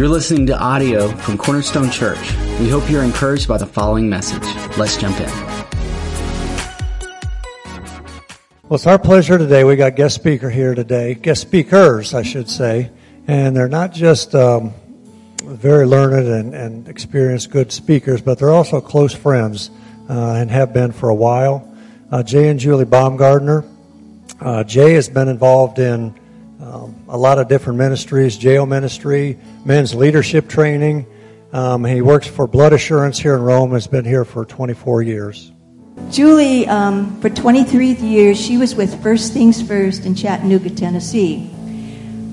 You're listening to audio from Cornerstone Church. We hope you're encouraged by the following message. Let's jump in. Well, it's our pleasure today. We got guest speaker here today, guest speakers, I should say, and they're not just um, very learned and, and, experienced good speakers, but they're also close friends uh, and have been for a while. Uh, Jay and Julie Baumgardner. Uh, Jay has been involved in um, a lot of different ministries, jail ministry, men's leadership training. Um, he works for Blood Assurance here in Rome. Has been here for 24 years. Julie, um, for 23 years, she was with First Things First in Chattanooga, Tennessee.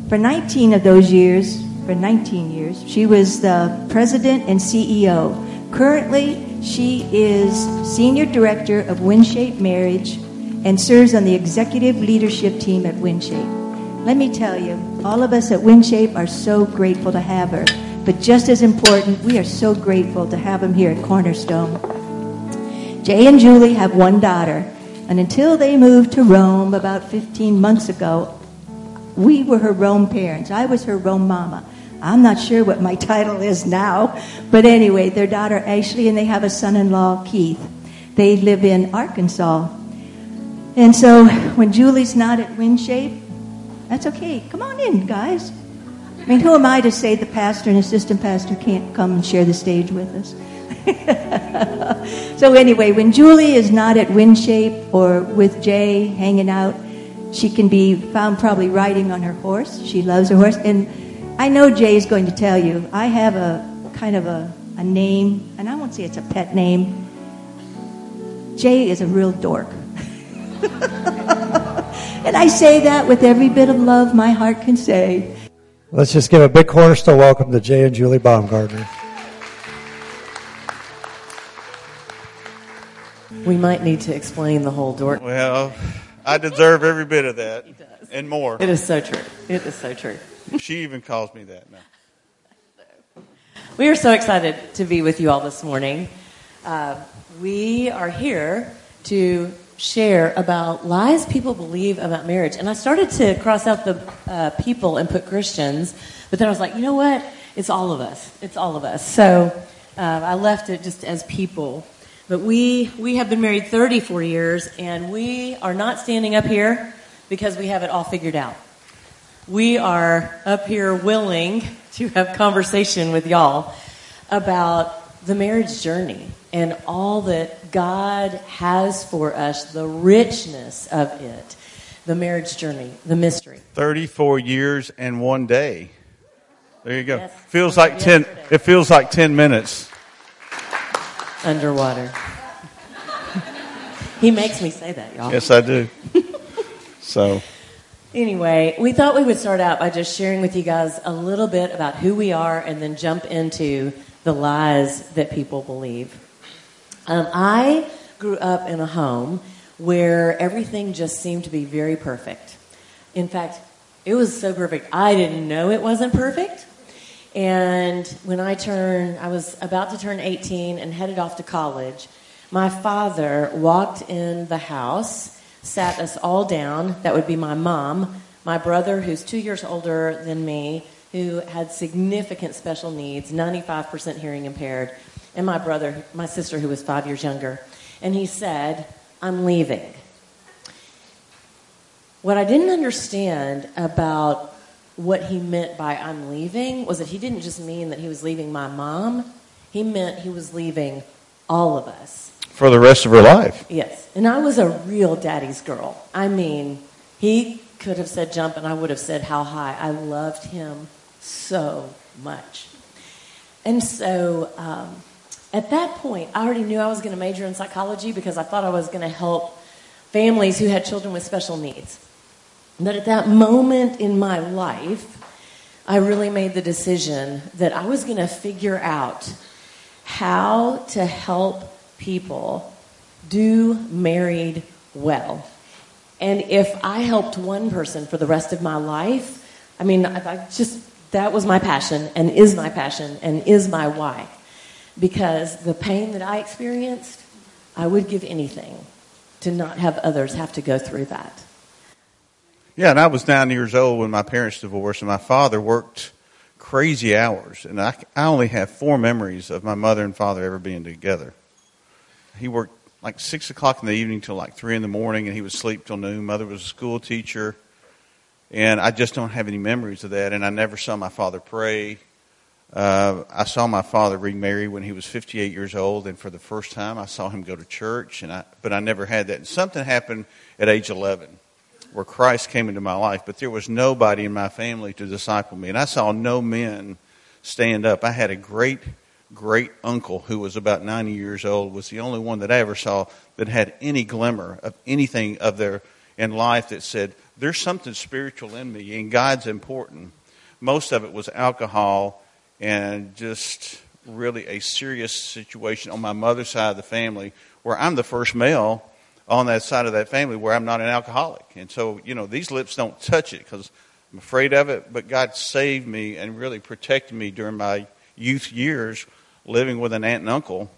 For 19 of those years, for 19 years, she was the president and CEO. Currently, she is senior director of WinShape Marriage and serves on the executive leadership team at WinShape. Let me tell you, all of us at WinShape are so grateful to have her. But just as important, we are so grateful to have them here at Cornerstone. Jay and Julie have one daughter, and until they moved to Rome about 15 months ago, we were her Rome parents. I was her Rome mama. I'm not sure what my title is now, but anyway, their daughter Ashley and they have a son-in-law Keith. They live in Arkansas. And so when Julie's not at WinShape, that's okay. Come on in, guys. I mean, who am I to say the pastor and assistant pastor can't come and share the stage with us? so, anyway, when Julie is not at WinShape or with Jay hanging out, she can be found probably riding on her horse. She loves her horse. And I know Jay is going to tell you, I have a kind of a, a name, and I won't say it's a pet name. Jay is a real dork. And I say that with every bit of love my heart can say. Let's just give a big cornerstone welcome to Jay and Julie Baumgardner. We might need to explain the whole dork. Well, I deserve every bit of that and more. It is so true. It is so true. She even calls me that now. We are so excited to be with you all this morning. Uh, we are here to share about lies people believe about marriage. And I started to cross out the uh, people and put Christians, but then I was like, you know what? It's all of us. It's all of us. So uh, I left it just as people. But we, we have been married 34 years, and we are not standing up here because we have it all figured out. We are up here willing to have conversation with y'all about the marriage journey and all that God has for us, the richness of it, the marriage journey, the mystery. 34 years and one day. There you go. Yes. Feels like 10 it feels like 10 minutes underwater. he makes me say that, y'all. Yes, I do. so Anyway, we thought we would start out by just sharing with you guys a little bit about who we are and then jump into the lies that people believe. Um, I grew up in a home where everything just seemed to be very perfect. In fact, it was so perfect, I didn't know it wasn't perfect. And when I turned, I was about to turn 18 and headed off to college. My father walked in the house, sat us all down. That would be my mom, my brother, who's two years older than me, who had significant special needs, 95% hearing impaired, and my brother, my sister, who was five years younger. And he said, I'm leaving. What I didn't understand about what he meant by I'm leaving was that he didn't just mean that he was leaving my mom, he meant he was leaving all of us. For the rest of her life. Yes. And I was a real daddy's girl. I mean, he could have said jump and I would have said how high. I loved him so much. And so um, at that point, I already knew I was going to major in psychology because I thought I was going to help families who had children with special needs. But at that moment in my life, I really made the decision that I was going to figure out how to help people do married well. And if I helped one person for the rest of my life, I mean, I just, that was my passion and is my passion and is my why because the pain that I experienced, I would give anything to not have others have to go through that. Yeah, and I was nine years old when my parents divorced, and my father worked crazy hours. And I, I only have four memories of my mother and father ever being together. He worked like 6 o'clock in the evening till like 3 in the morning, and he would sleep till noon. Mother was a school teacher. And I just don't have any memories of that. And I never saw my father pray. Uh, I saw my father remarry when he was 58 years old, and for the first time, I saw him go to church. And I, but I never had that. And something happened at age 11 where Christ came into my life, but there was nobody in my family to disciple me. And I saw no men stand up. I had a great, great uncle who was about 90 years old, was the only one that I ever saw that had any glimmer of anything of their in life that said, there's something spiritual in me and God's important. Most of it was alcohol and just really a serious situation on my mother's side of the family where I'm the first male on that side of that family where I'm not an alcoholic. And so, you know, these lips don't touch it because I'm afraid of it, but God saved me and really protected me during my youth years living with an aunt and uncle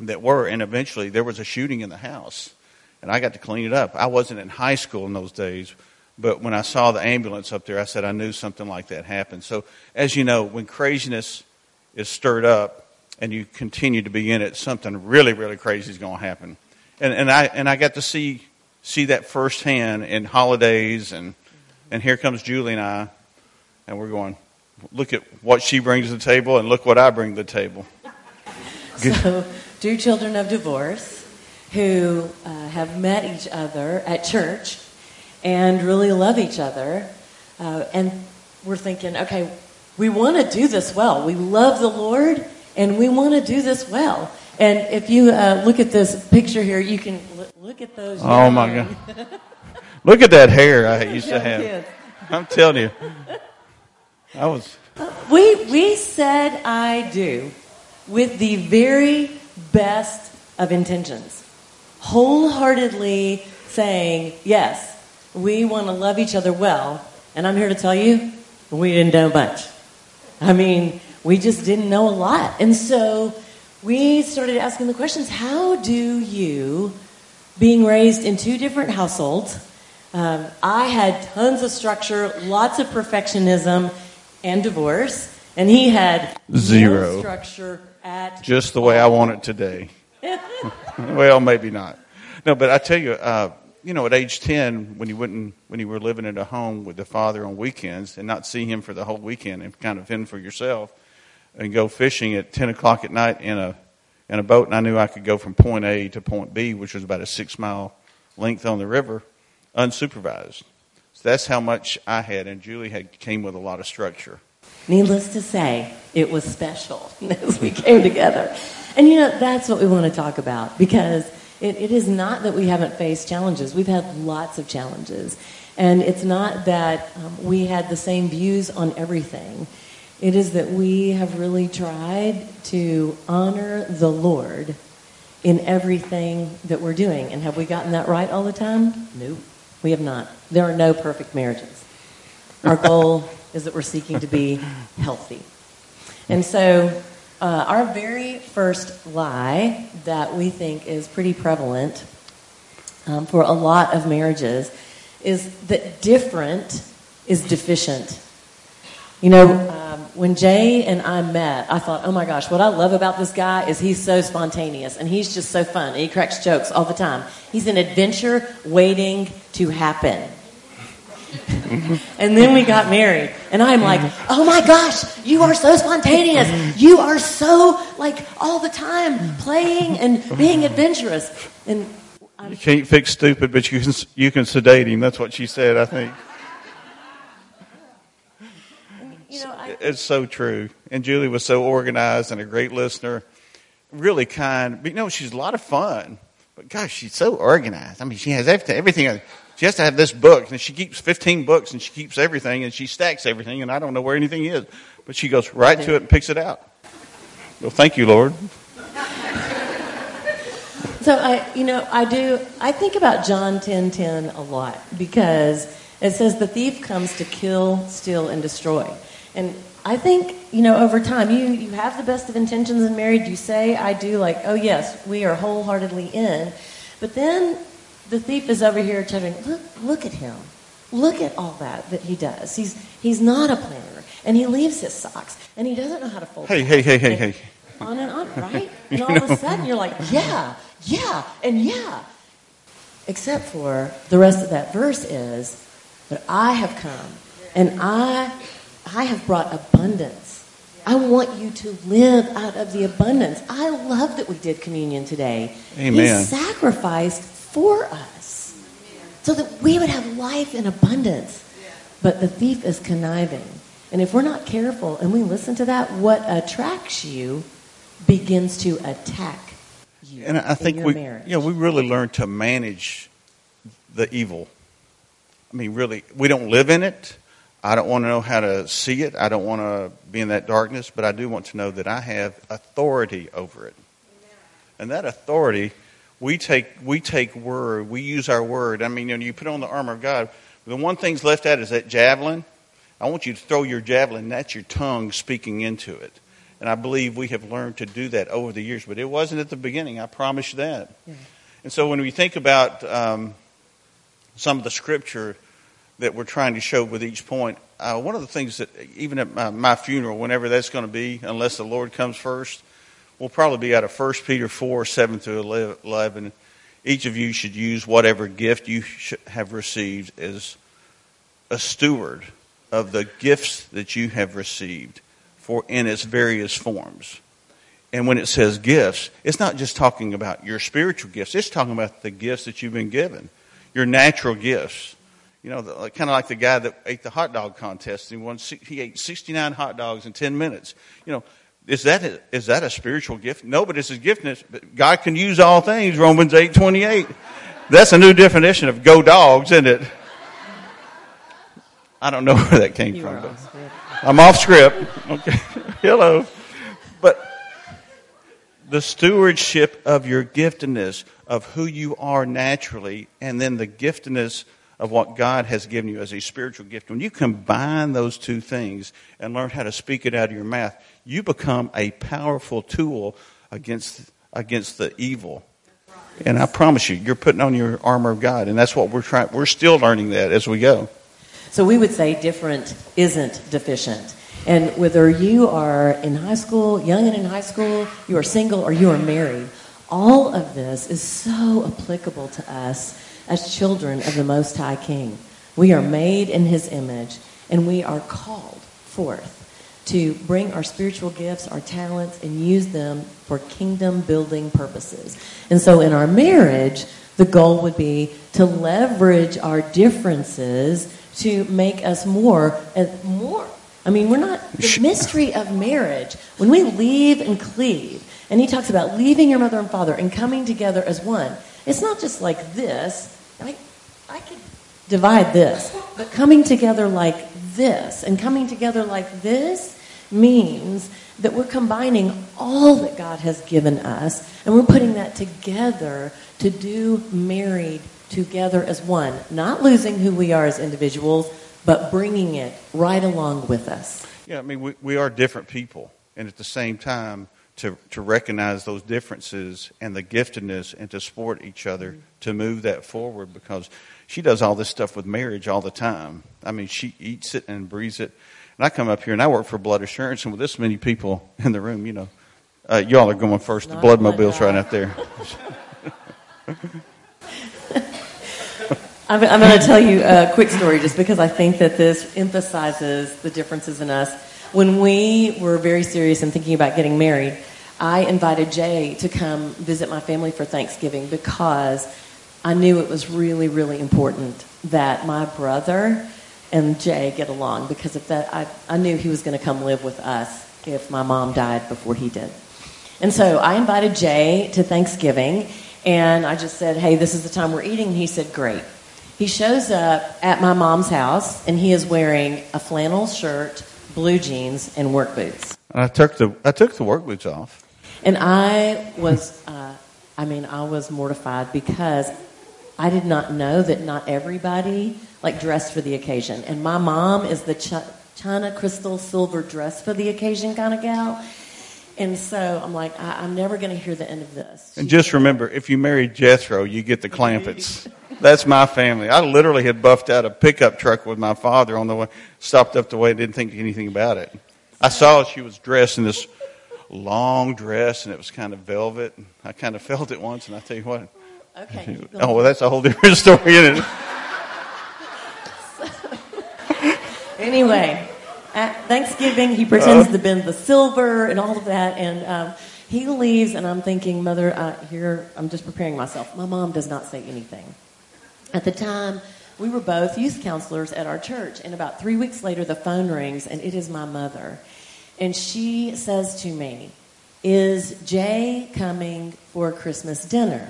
that were, and eventually there was a shooting in the house, and I got to clean it up. I wasn't in high school in those days, but when I saw the ambulance up there, I said I knew something like that happened. So, as you know, when craziness is stirred up and you continue to be in it, something really, really crazy is going to happen and, and I and I got to see see that firsthand in holidays and and here comes Julie and I and we're going look at what she brings to the table and look what I bring to the table. So, two children of divorce who uh, have met each other at church and really love each other, uh, and we're thinking, okay, we want to do this well. We love the Lord, and we want to do this well. And if you uh, look at this picture here, you can look at those. Oh my God! look at that hair I used to have. Kids. I'm telling you, I was. We we said I do with the very best of intentions, wholeheartedly saying yes. We want to love each other well, and I'm here to tell you, we didn't know much. I mean, we just didn't know a lot, and so we started asking the questions how do you, being raised in two different households, um, I had tons of structure, lots of perfectionism, and divorce, and he had zero no structure at just the way I want it today. well, maybe not. No, but I tell you, uh, you know, at age ten, when you wouldn't, when you were living at a home with the father on weekends and not see him for the whole weekend and kind of fend for yourself, and go fishing at 10 o'clock at night in a, in a boat, and I knew I could go from point A to point B, which was about a six mile length on the river, unsupervised. So that's how much I had, and Julie had came with a lot of structure. Needless to say, it was special as we came together. And you know, that's what we want to talk about because it, it is not that we haven't faced challenges. We've had lots of challenges. And it's not that um, we had the same views on everything. It is that we have really tried to honor the Lord in everything that we're doing. And have we gotten that right all the time? No, we have not. There are no perfect marriages. Our goal is that we're seeking to be healthy. And so, uh, our very first lie that we think is pretty prevalent um, for a lot of marriages is that different is deficient. You know, um, when Jay and I met, I thought, oh my gosh, what I love about this guy is he's so spontaneous and he's just so fun. And he cracks jokes all the time. He's an adventure waiting to happen. and then we got married, and I'm like, oh my gosh, you are so spontaneous. You are so, like, all the time playing and being adventurous. And I'm, you can't fix stupid, but you can, you can sedate him. That's what she said, I think. You know, I, it's so true. And Julie was so organized and a great listener, really kind. But you know, she's a lot of fun. But gosh, she's so organized. I mean, she has everything. everything. She has to have this book, and she keeps 15 books, and she keeps everything, and she stacks everything, and I don't know where anything is. But she goes right to it and picks it out. Well, thank you, Lord. So I, you know, I do. I think about John 10:10 10, 10 a lot because it says the thief comes to kill, steal, and destroy. And I think, you know, over time, you, you have the best of intentions in marriage. You say, I do, like, oh, yes, we are wholeheartedly in. But then the thief is over here telling, look, look at him. Look at all that that he does. He's, he's not a planner. and he leaves his socks, and he doesn't know how to fold. Hey, hey, hey, hey, hey. On and on, right? And all of a sudden, you're like, yeah, yeah, and yeah. Except for the rest of that verse is, but I have come, and I, I have brought abundance. I want you to live out of the abundance. I love that we did communion today. Amen. He sacrificed for us so that we would have life in abundance. But the thief is conniving. And if we're not careful and we listen to that, what attracts you begins to attack you. And I in think your we, marriage. you know, we really learn to manage the evil. I mean, really, we don't live in it. I don't want to know how to see it. I don't want to be in that darkness, but I do want to know that I have authority over it. And that authority, we take we take word, we use our word. I mean, when you put on the armor of God, the one thing's left out is that javelin. I want you to throw your javelin. That's your tongue speaking into it. And I believe we have learned to do that over the years, but it wasn't at the beginning. I promise you that. And so when we think about um, some of the scripture that we're trying to show with each point, uh, one of the things that even at my, my funeral, whenever that's going to be, unless the Lord comes first, will probably be out of 1 Peter 4, 7 through 11. Each of you should use whatever gift you have received as a steward of the gifts that you have received for in its various forms. And when it says gifts, it's not just talking about your spiritual gifts. It's talking about the gifts that you've been given, your natural gifts. You know, kind of like the guy that ate the hot dog contest. He, won, he ate 69 hot dogs in 10 minutes. You know, is that a, is that a spiritual gift? No, but it's a giftness. God can use all things. Romans 8, 28. That's a new definition of go dogs, isn't it? I don't know where that came You from. off. I'm off script. Okay. Hello. But the stewardship of your giftedness, of who you are naturally, and then the giftedness of what God has given you as a spiritual gift. When you combine those two things and learn how to speak it out of your mouth, you become a powerful tool against against the evil. And I promise you, you're putting on your armor of God, and that's what we're trying. We're still learning that as we go. So we would say different isn't deficient. And whether you are in high school, young and in high school, you are single, or you are married, all of this is so applicable to us as children of the Most High King. We are made in His image, and we are called forth to bring our spiritual gifts, our talents, and use them for kingdom building purposes. And so in our marriage, the goal would be to leverage our differences to make us more and more. I mean, we're not the mystery of marriage. When we leave and cleave, and he talks about leaving your mother and father and coming together as one. It's not just like this. I, I could divide this, but coming together like this and coming together like this means that we're combining all that God has given us and we're putting that together to do married together as one, not losing who we are as individuals, but bringing it right along with us. Yeah, I mean, we, we are different people, and at the same time, to, to recognize those differences and the giftedness and to support each other to move that forward because she does all this stuff with marriage all the time. I mean, she eats it and breathes it. And I come up here and I work for Blood Assurance, and with this many people in the room, you know, uh, y'all are going first. The Not blood mobile's right out there. I'm, I'm going to tell you a quick story just because I think that this emphasizes the differences in us. When we were very serious and thinking about getting married, I invited Jay to come visit my family for Thanksgiving because I knew it was really, really important that my brother and Jay get along because if that, I, I knew he was going to come live with us if my mom died before he did. And so I invited Jay to Thanksgiving, and I just said, hey, this is the time we're eating. And he said, great. He shows up at my mom's house, and he is wearing a flannel shirt, blue jeans, and work boots. I took the I took the work boots off. And I was, uh, I mean, I was mortified because I did not know that not everybody like dressed for the occasion. And my mom is the ch- China crystal silver dress for the occasion kind of gal. And so I'm like, I- I'm never going to hear the end of this. And just remember, if you marry Jethro, you get the Clampetts. That's my family. I literally had buffed out a pickup truck with my father on the way, stopped up the way, didn't think anything about it. I saw she was dressed in this long dress and it was kind of velvet. I kind of felt it once and I tell you what. Okay. Oh, well, that's a whole different story, isn't it? Anyway, at Thanksgiving, he pretends to bend the silver and all of that, and um, he leaves, and I'm thinking, Mother, uh, here, I'm just preparing myself. My mom does not say anything. At the time, we were both youth counselors at our church, and about three weeks later, the phone rings, and it is my mother. And she says to me, Is Jay coming for Christmas dinner?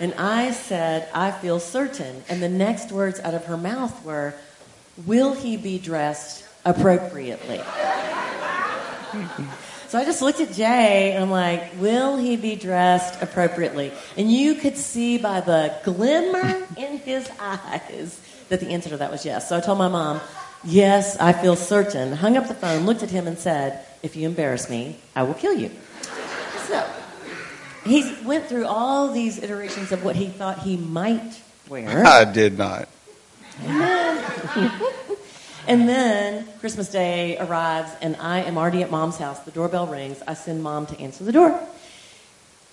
And I said, I feel certain. And the next words out of her mouth were, Will he be dressed appropriately? so I just looked at Jay and I'm like, Will he be dressed appropriately? And you could see by the glimmer in his eyes that the answer to that was yes. So I told my mom, Yes, I feel certain. Hung up the phone, looked at him, and said, If you embarrass me, I will kill you. So he went through all these iterations of what he thought he might wear. I did not. And then Christmas Day arrives, and I am already at mom's house. The doorbell rings. I send mom to answer the door.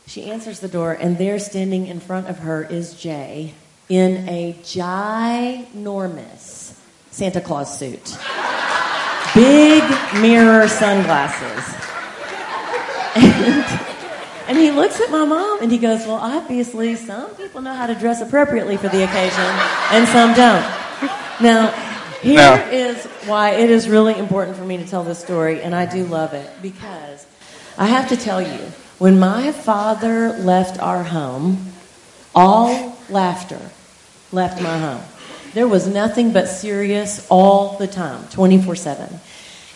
She answers the door, and there, standing in front of her, is Jay in a ginormous Santa Claus suit, big mirror sunglasses. And, and he looks at my mom and he goes, Well, obviously, some people know how to dress appropriately for the occasion, and some don't. Now, here Now- is why it is really important for me to tell this story, and I do love it because I have to tell you, when my father left our home, all laughter left my home. There was nothing but serious all the time, 24 7.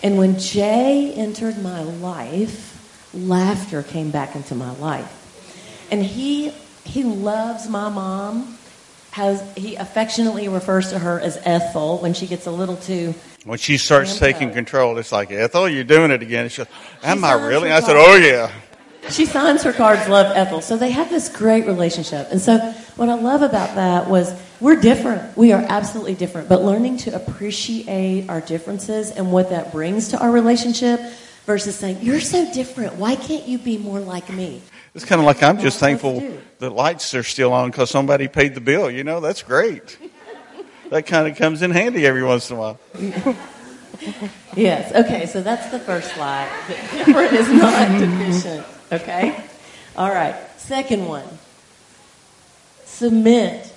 And when Jay entered my life, laughter came back into my life. And he, he loves my mom. Has, he affectionately refers to her as Ethel when she gets a little too When she starts taking control, it's like, Ethel, you're doing it again. She goes, Am I really? I said. Oh, yeah. She signs her cards, love Ethel. So they have this great relationship. And so what I love about that was we're different. We are absolutely different. But learning to appreciate our differences and what that brings to our relationship versus saying, You're so different. Why can't you be more like me? It's kind of like I'm just thankful the lights are still on because somebody paid the bill. You know, that's great. that kind of comes in handy every once in a while. Yes. Okay. So that's the first slide. Different is not deficient. Okay. All right. Second one. Submit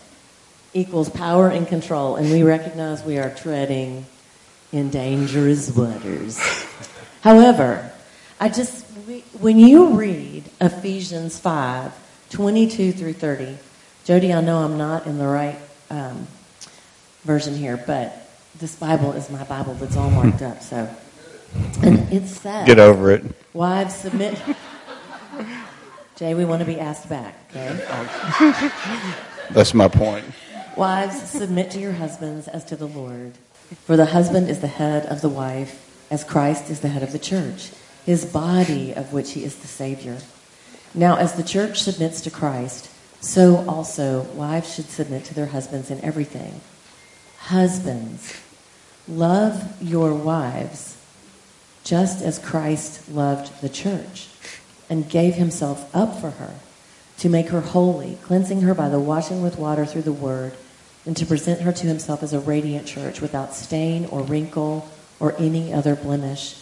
equals power and control, and we recognize we are treading in dangerous waters. However, I just we- when you read Ephesians five twenty two through thirty, Jody, I know I'm not in the right um, version here, but this Bible is my Bible that's all marked up. So, and it says, Get over it. "Wives submit." Jay, we want to be asked back. Okay. That's my point. Wives, submit to your husbands as to the Lord. For the husband is the head of the wife, as Christ is the head of the church, his body of which he is the Savior. Now, as the church submits to Christ, so also wives should submit to their husbands in everything. Husbands, love your wives just as Christ loved the church and gave himself up for her to make her holy, cleansing her by the washing with water through the word, and to present her to himself as a radiant church without stain or wrinkle or any other blemish,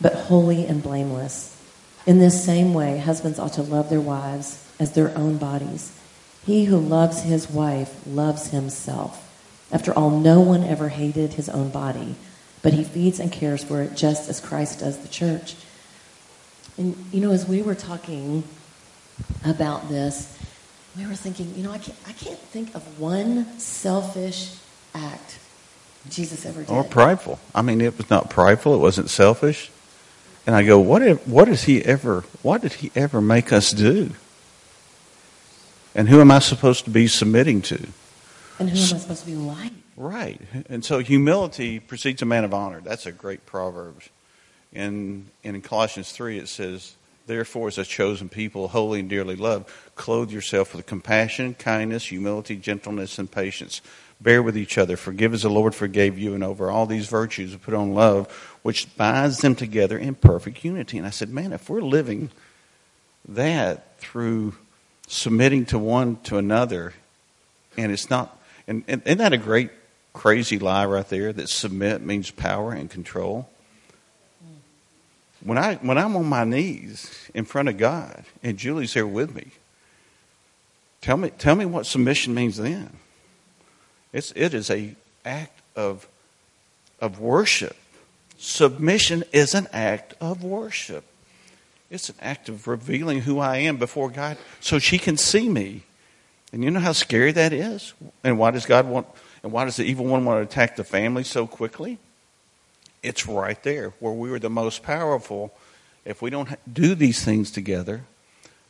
but holy and blameless. In this same way, husbands ought to love their wives as their own bodies. He who loves his wife loves himself. After all, no one ever hated his own body, but he feeds and cares for it just as Christ does the church. And, you know, as we were talking about this, we were thinking, you know, I can't, I can't think of one selfish act Jesus ever did. Or prideful. I mean, it was not prideful. It wasn't selfish. And I go, what? If, what does he ever? What did he ever make us do? And who am I supposed to be submitting to? and who am I supposed to be like? Right. And so humility precedes a man of honor. That's a great proverb. In in Colossians three, it says, Therefore, as a chosen people, holy and dearly loved, clothe yourself with compassion, kindness, humility, gentleness, and patience. Bear with each other. Forgive as the Lord forgave you. And over all these virtues, put on love, which binds them together in perfect unity. And I said, man, if we're living that through submitting to one to another, and it's not, and, and isn't that a great, crazy lie right there that submit means power and control? When, I, when I'm on my knees in front of God and Julie's here with me, tell me, tell me what submission means then. It's, it is a act of, of worship. Submission is an act of worship. It's an act of revealing who I am before God so she can see me. And you know how scary that is? And why does God want, and why does the evil one want to attack the family so quickly? It's right there where we are the most powerful. If we don't do these things together,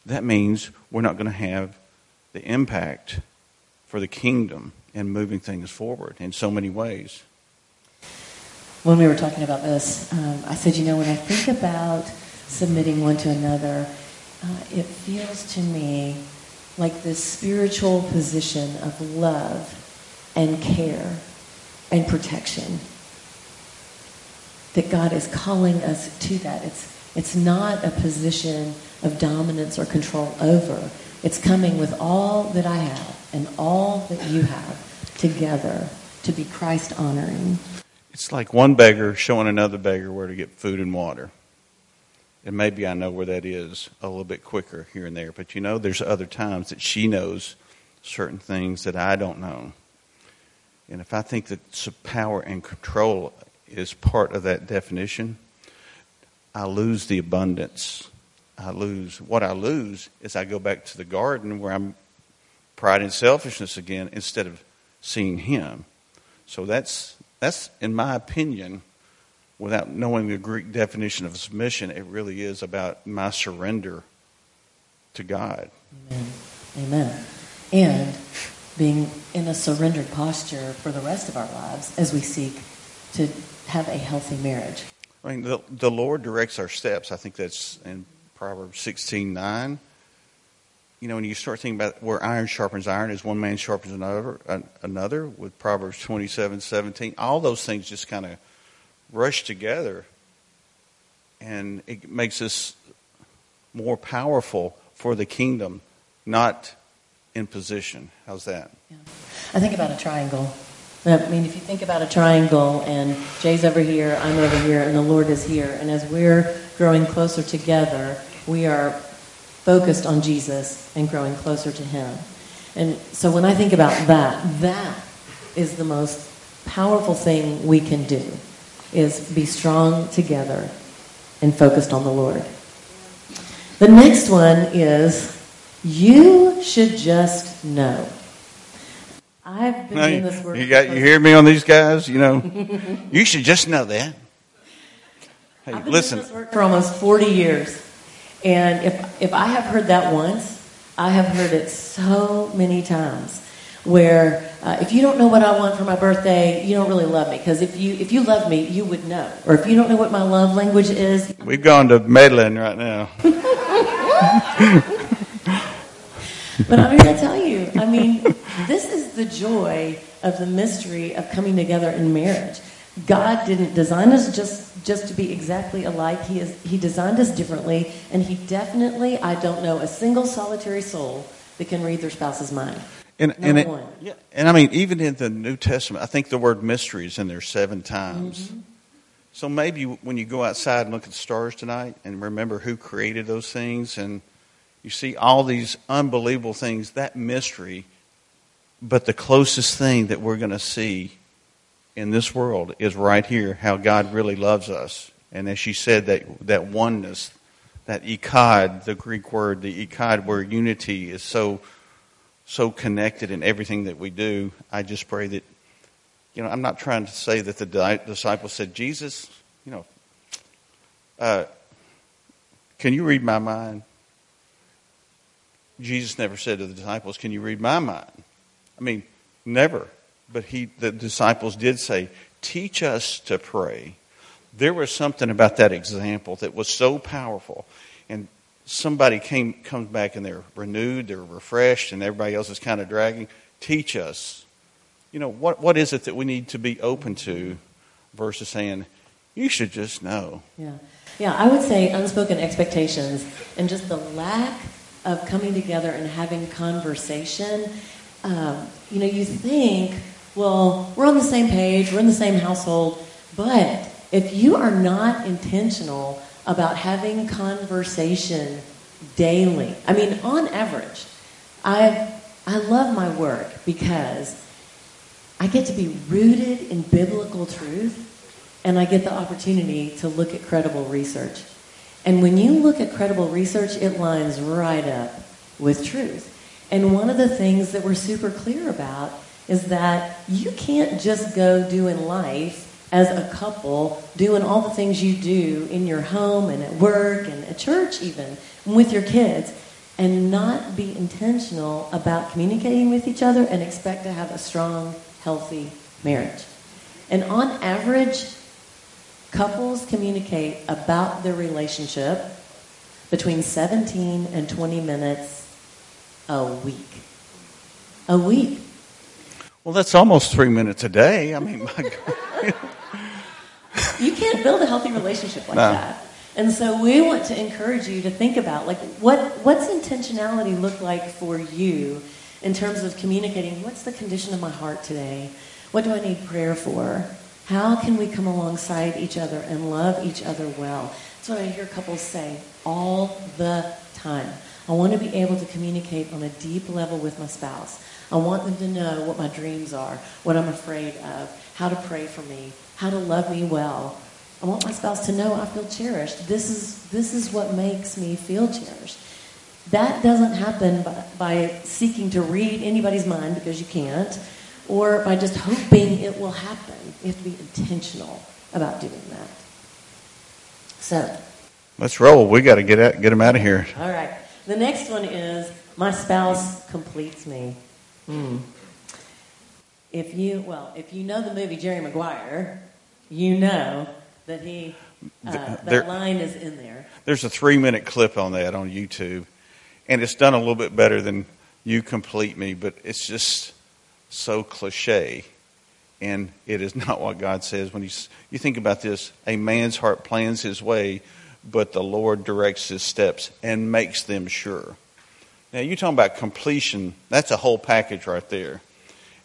that means we're not going to have the impact for the kingdom and moving things forward in so many ways. When we were talking about this, um, I said, you know, when I think about submitting one to another, uh, it feels to me like this spiritual position of love and care and protection that God is calling us to that. It's, it's not a position of dominance or control over. It's coming with all that I have and all that you have together to be Christ honoring. It's like one beggar showing another beggar where to get food and water. And maybe I know where that is a little bit quicker here and there. But you know, there's other times that she knows certain things that I don't know. And if I think that power and control is part of that definition, I lose the abundance. I lose what I lose is I go back to the garden where I'm pride and selfishness again instead of seeing him. So that's that's in my opinion, without knowing the Greek definition of submission, it really is about my surrender to God. Amen. Amen. And being in a surrendered posture for the rest of our lives as we seek to have a healthy marriage. I mean, the, the Lord directs our steps. I think that's in Proverbs 16 9. You know, when you start thinking about where iron sharpens iron, as one man sharpens another, another with Proverbs 27 17, all those things just kind of rush together. And it makes us more powerful for the kingdom, not in position. How's that? Yeah. I think about a triangle. I mean, if you think about a triangle and Jay's over here, I'm over here, and the Lord is here, and as we're growing closer together, we are focused on Jesus and growing closer to Him. And so when I think about that, that is the most powerful thing we can do is be strong together and focused on the Lord. The next one is you should just know. I've been doing this work. You got you hear me on these guys? You know, you should just know that. Hey, I've been listen. doing this work for almost forty years, and if if I have heard that once, I have heard it so many times. Where uh, if you don't know what I want for my birthday, you don't really love me. Because if you if you love me, you would know. Or if you don't know what my love language is, we've gone to meddling right now. but I'm here to tell you. I mean, this is the joy of the mystery of coming together in marriage. God didn't design us just just to be exactly alike. He is He designed us differently, and He definitely I don't know a single solitary soul that can read their spouse's mind. And, no and, it, yeah, and I mean, even in the New Testament, I think the word mystery is in there seven times. Mm-hmm. So maybe when you go outside and look at the stars tonight and remember who created those things, and you see all these unbelievable things, that mystery, but the closest thing that we're going to see in this world is right here how God really loves us. And as she said, that, that oneness, that echad, the Greek word, the echad, where unity is so so connected in everything that we do. I just pray that, you know, I'm not trying to say that the disciples said, Jesus, you know, uh, can you read my mind? Jesus never said to the disciples, Can you read my mind? I mean, never. But he, the disciples did say, Teach us to pray. There was something about that example that was so powerful. And somebody came comes back and they're renewed, they're refreshed, and everybody else is kind of dragging. Teach us, you know, what what is it that we need to be open to, versus saying, you should just know. Yeah, yeah. I would say unspoken expectations and just the lack of coming together and having conversation. Um, you know, you think, well, we're on the same page, we're in the same household, but if you are not intentional about having conversation daily. I mean, on average, I I love my work because I get to be rooted in biblical truth and I get the opportunity to look at credible research. And when you look at credible research, it lines right up with truth. And one of the things that we're super clear about is that you can't just go doing life as a couple, doing all the things you do in your home and at work and at church, even with your kids, and not be intentional about communicating with each other and expect to have a strong, healthy marriage. And on average, couples communicate about their relationship between 17 and 20 minutes a week. A week. Well, that's almost three minutes a day. I mean, my God. You can't build a healthy relationship like No. that. And so we want to encourage you to think about like what what's intentionality look like for you in terms of communicating what's the condition of my heart today? What do I need prayer for? How can we come alongside each other and love each other well? That's what I hear couples say all the time. I want to be able to communicate on a deep level with my spouse. I want them to know what my dreams are, what I'm afraid of, how to pray for me, how to love me well. I want my spouse to know I feel cherished. This is, this is what makes me feel cherished. That doesn't happen by, by seeking to read anybody's mind because you can't, or by just hoping it will happen. You have to be intentional about doing that. So, Let's roll. We got to get out, get them out of here. all right. The next one is my spouse completes me. Hmm. If you well, if you know the movie Jerry Maguire, you know that he uh, that There- line is in there. There's a three minute clip on that on YouTube, and it's done a little bit better than "You Complete Me," but it's just so cliche, and it is not what God says. When he's, you think about this, a man's heart plans his way, but the Lord directs his steps and makes them sure. Now, you're talking about completion, that's a whole package right there.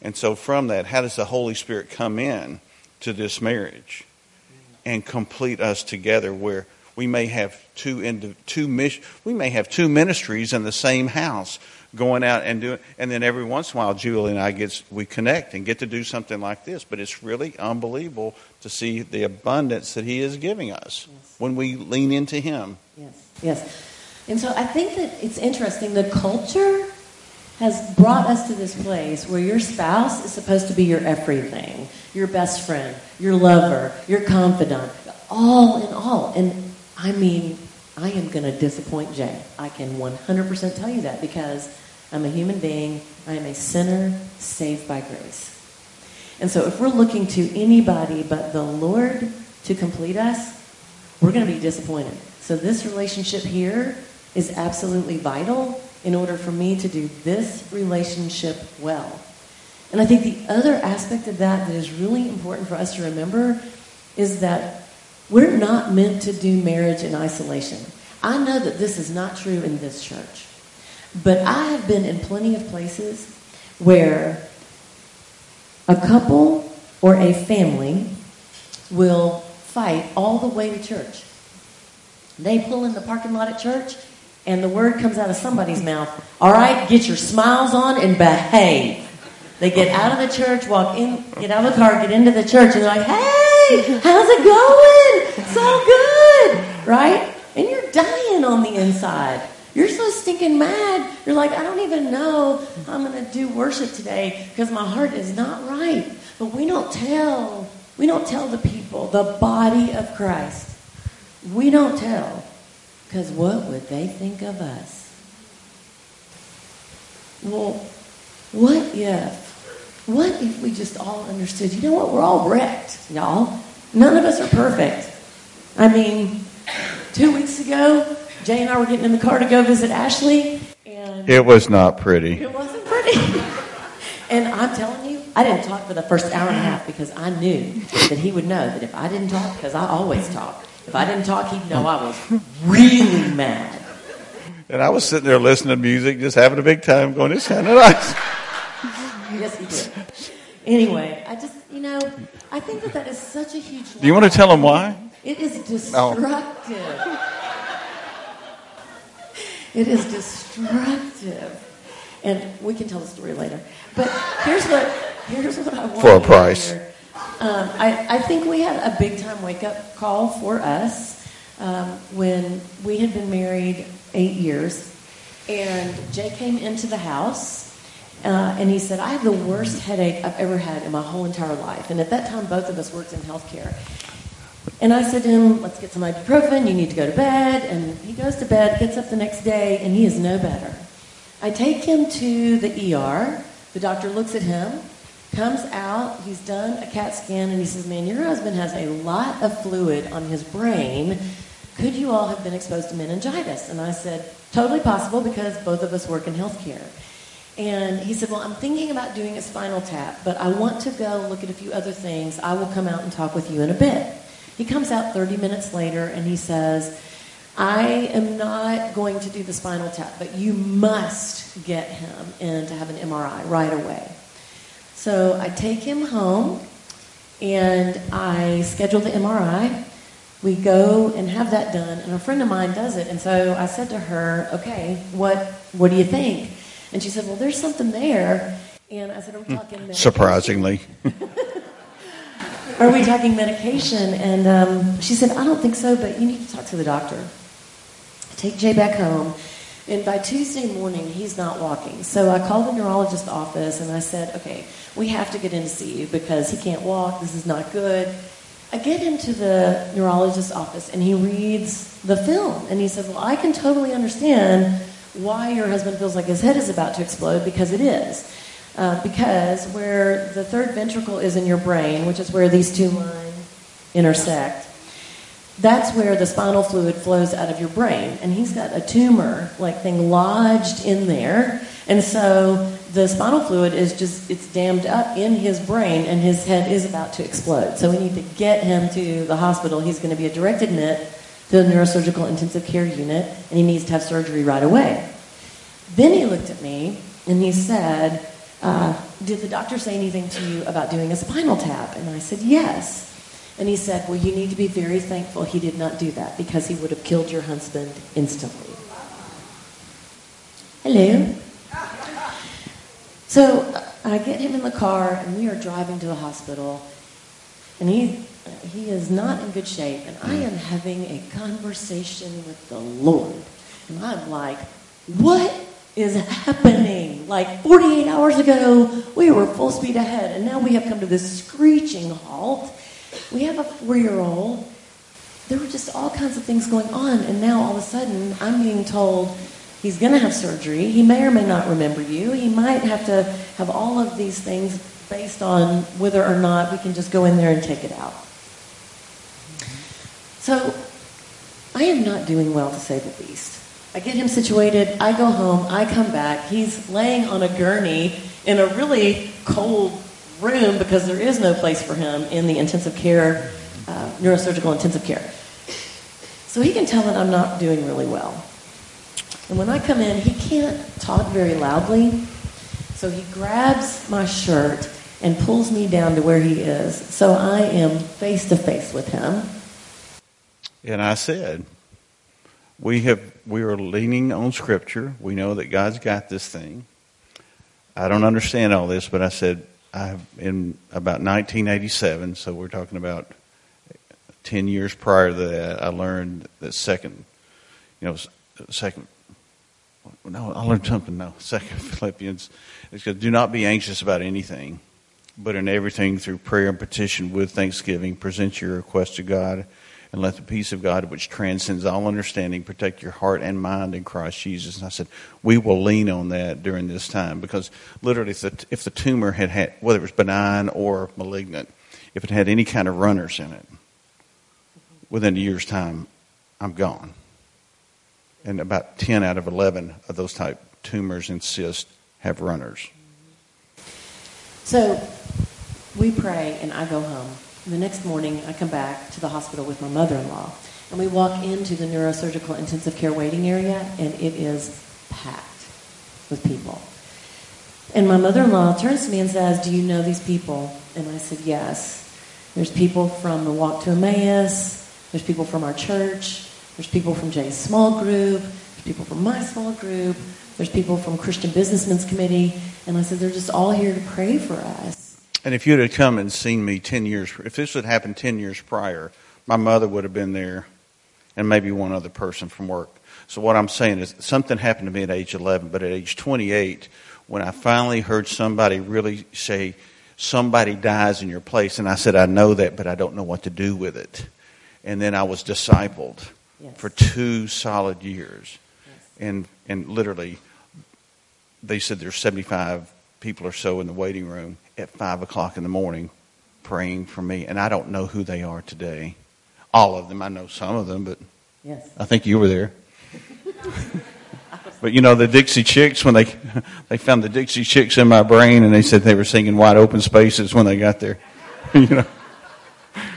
And so, from that, how does the Holy Spirit come in to this marriage and complete us together where we may have two, indi- two mis- we may have two ministries in the same house going out and doing, and then every once in a while, Julie and I gets, we connect and get to do something like this. But it's really unbelievable to see the abundance that He is giving us when we lean into Him. Yes, yes. And so I think that it's interesting. The culture has brought us to this place where your spouse is supposed to be your everything, your best friend, your lover, your confidant, all in all. And I mean, I am going to disappoint Jay. I can 100% tell you that because I'm a human being. I am a sinner saved by grace. And so if we're looking to anybody but the Lord to complete us, we're going to be disappointed. So this relationship here is absolutely vital in order for me to do this relationship well. And I think the other aspect of that that is really important for us to remember is that we're not meant to do marriage in isolation. I know that this is not true in this church. But I have been in plenty of places where a couple or a family will fight all the way to church. They pull in the parking lot at church, and the word comes out of somebody's mouth All right, get your smiles on and behave. They get out of the church, walk in, get out of the car, get into the church, and they're like, Hey, how's it going? So good, right? And you're dying on the inside. You're so stinking mad. You're like, I don't even know I'm going to do worship today because my heart is not right. But we don't tell. We don't tell the people, the body of Christ. We don't tell because what would they think of us? Well, what if, what if we just all understood, you know what, we're all wrecked, y'all. None of us are perfect. I mean, two weeks ago, Jay and I were getting in the car to go visit Ashley, and It was not pretty. it wasn't pretty. and I'm telling you, I didn't talk for the first hour and a half because I knew that he would know that if I didn't talk, because I always talk, if I didn't talk, he'd know I was really mad. And I was sitting there listening to music, just having a big time, going, "It's kind of nice." Yes, he did. Anyway, I just, you know, I think that that is such a huge. Do you want to tell them why? It is destructive. It is destructive. And we can tell the story later. But here's what here's what I want For a price. Um, I, I think we had a big time wake up call for us um, when we had been married eight years. And Jay came into the house uh, and he said, I have the worst headache I've ever had in my whole entire life. And at that time, both of us worked in healthcare. And I said to him, let's get some ibuprofen. You need to go to bed. And he goes to bed, gets up the next day, and he is no better. I take him to the ER. The doctor looks at him, comes out. He's done a CAT scan, and he says, man, your husband has a lot of fluid on his brain. Could you all have been exposed to meningitis? And I said, totally possible because both of us work in healthcare. And he said, Well, I'm thinking about doing a spinal tap, but I want to go look at a few other things. I will come out and talk with you in a bit. He comes out 30 minutes later and he says, I am not going to do the spinal tap, but you must get him in to have an MRI right away. So I take him home and I schedule the MRI. We go and have that done, and a friend of mine does it. And so I said to her, "Okay, what what do you think?" And she said, "Well, there's something there." And I said, "Are we talking medication? Surprisingly, Are we talking medication?" And um, she said, "I don't think so, but you need to talk to the doctor." Take Jay back home, and by Tuesday morning, he's not walking. So I called the neurologist's office and I said, "Okay, we have to get in to see you because he can't walk. This is not good." I get into the neurologist's office and he reads the film and he says, Well, I can totally understand why your husband feels like his head is about to explode because it is. Uh, because where the third ventricle is in your brain, which is where these two lines intersect, that's where the spinal fluid flows out of your brain. And he's got a tumor like thing lodged in there. And so the spinal fluid is just, it's dammed up in his brain and his head is about to explode. So we need to get him to the hospital. He's going to be a direct admit the neurosurgical intensive care unit and he needs to have surgery right away. Then he looked at me and he said, uh, Did the doctor say anything to you about doing a spinal tap? And I said, Yes. And he said, Well, you need to be very thankful he did not do that because he would have killed your husband instantly. Hello. So I get him in the car and we are driving to the hospital. And he, he is not in good shape. And I am having a conversation with the Lord. And I'm like, What is happening? Like 48 hours ago, we were full speed ahead. And now we have come to this screeching halt. We have a four year old. There were just all kinds of things going on. And now all of a sudden, I'm being told he's going to have surgery. He may or may not remember you. He might have to have all of these things based on whether or not we can just go in there and take it out. So I am not doing well, to say the least. I get him situated. I go home. I come back. He's laying on a gurney in a really cold room because there is no place for him in the intensive care, uh, neurosurgical intensive care. So he can tell that I'm not doing really well. And when I come in, he can't talk very loudly. So he grabs my shirt and pulls me down to where he is. So I am face to face with him. and I said, "We have we are leaning on Scripture. We know that God's got this thing. I don't understand all this, but I said I in about 1987. So we're talking about ten years prior to that. I learned that second, you know, second no, I learned something. No, Second Philippians. It says, "Do not be anxious about anything, but in everything through prayer and petition with thanksgiving, present your request to God, and let the peace of God, which transcends all understanding, protect your heart and mind in Christ Jesus." And I said, "We will lean on that during this time because literally, if the, if the tumor had had whether it was benign or malignant, if it had any kind of runners in it, within a year's time, I'm gone." and about 10 out of 11 of those type tumors and cysts have runners. So we pray, and I go home. The next morning, I come back to the hospital with my mother in law. And we walk into the neurosurgical intensive care waiting area, and it is packed with people. And my mother in law turns to me and says, Do you know these people? And I said, Yes. There's people from the Walk to Emmaus, there's people from our church, there's people from Jay's small group, there's people from my small group, there's people from Christian Businessmen's Committee. And I said, They're just all here to pray for us. And if you'd have come and seen me 10 years, if this had happened 10 years prior, my mother would have been there and maybe one other person from work. So what I'm saying is something happened to me at age 11, but at age 28, when I finally heard somebody really say, somebody dies in your place, and I said, I know that, but I don't know what to do with it. And then I was discipled Yes. for two solid years. Yes. And, and literally, they said there's 75 people or so in the waiting room at 5 o'clock in the morning praying for me. And I don't know who they are today. All of them. I know some of them, but Yes. I think you were there. but you know the Dixie Chicks when they they found the Dixie Chicks in my brain and they said they were singing Wide Open Spaces when they got there. you know.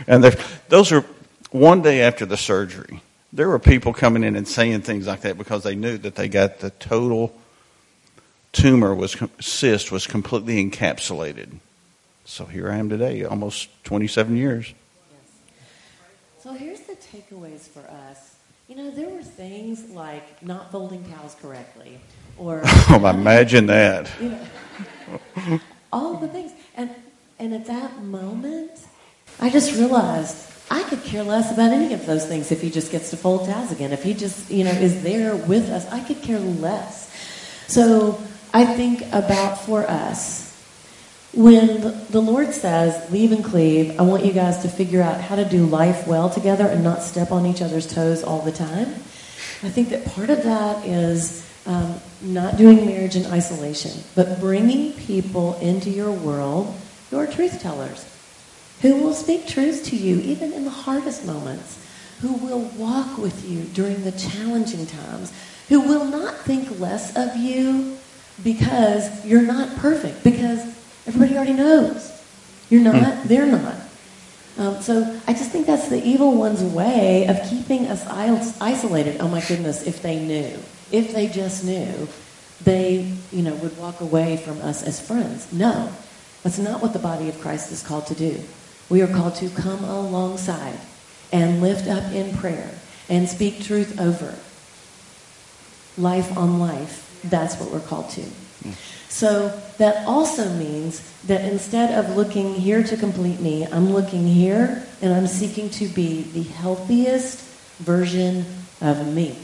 And those are one day after the surgery. There were people coming in and saying things like that because they knew that they got the total tumor was cyst was completely encapsulated. So here I am today, almost 27 years. So here's the takeaways for us. You know, there were things like not folding towels correctly, or Oh, imagine that. you know, all the things. And and at that moment, I just realized I could care less about any of those things if he just gets to fold towels again. If he just you know is there with us, I could care less. So I think about for us when the Lord says, leave and cleave, I want you guys to figure out how to do life well together and not step on each other's toes all the time. I think that part of that is um, not doing marriage in isolation, but bringing people into your world who are truth tellers, who will speak truth to you even in the hardest moments, who will walk with you during the challenging times, who will not think less of you because you're not perfect, because everybody already knows. You're not, they're not. Um, so I just think that's the evil one's way of keeping us isolated. Oh my goodness, if they knew, if they just knew, they, you know, would walk away from us as friends. No, that's not what the body of Christ is called to do. We are called to come alongside and lift up in prayer and speak truth over. Life on life. That's what we're called to. So that also means that instead of looking here to complete me, I'm looking here and I'm seeking to be the healthiest version of me.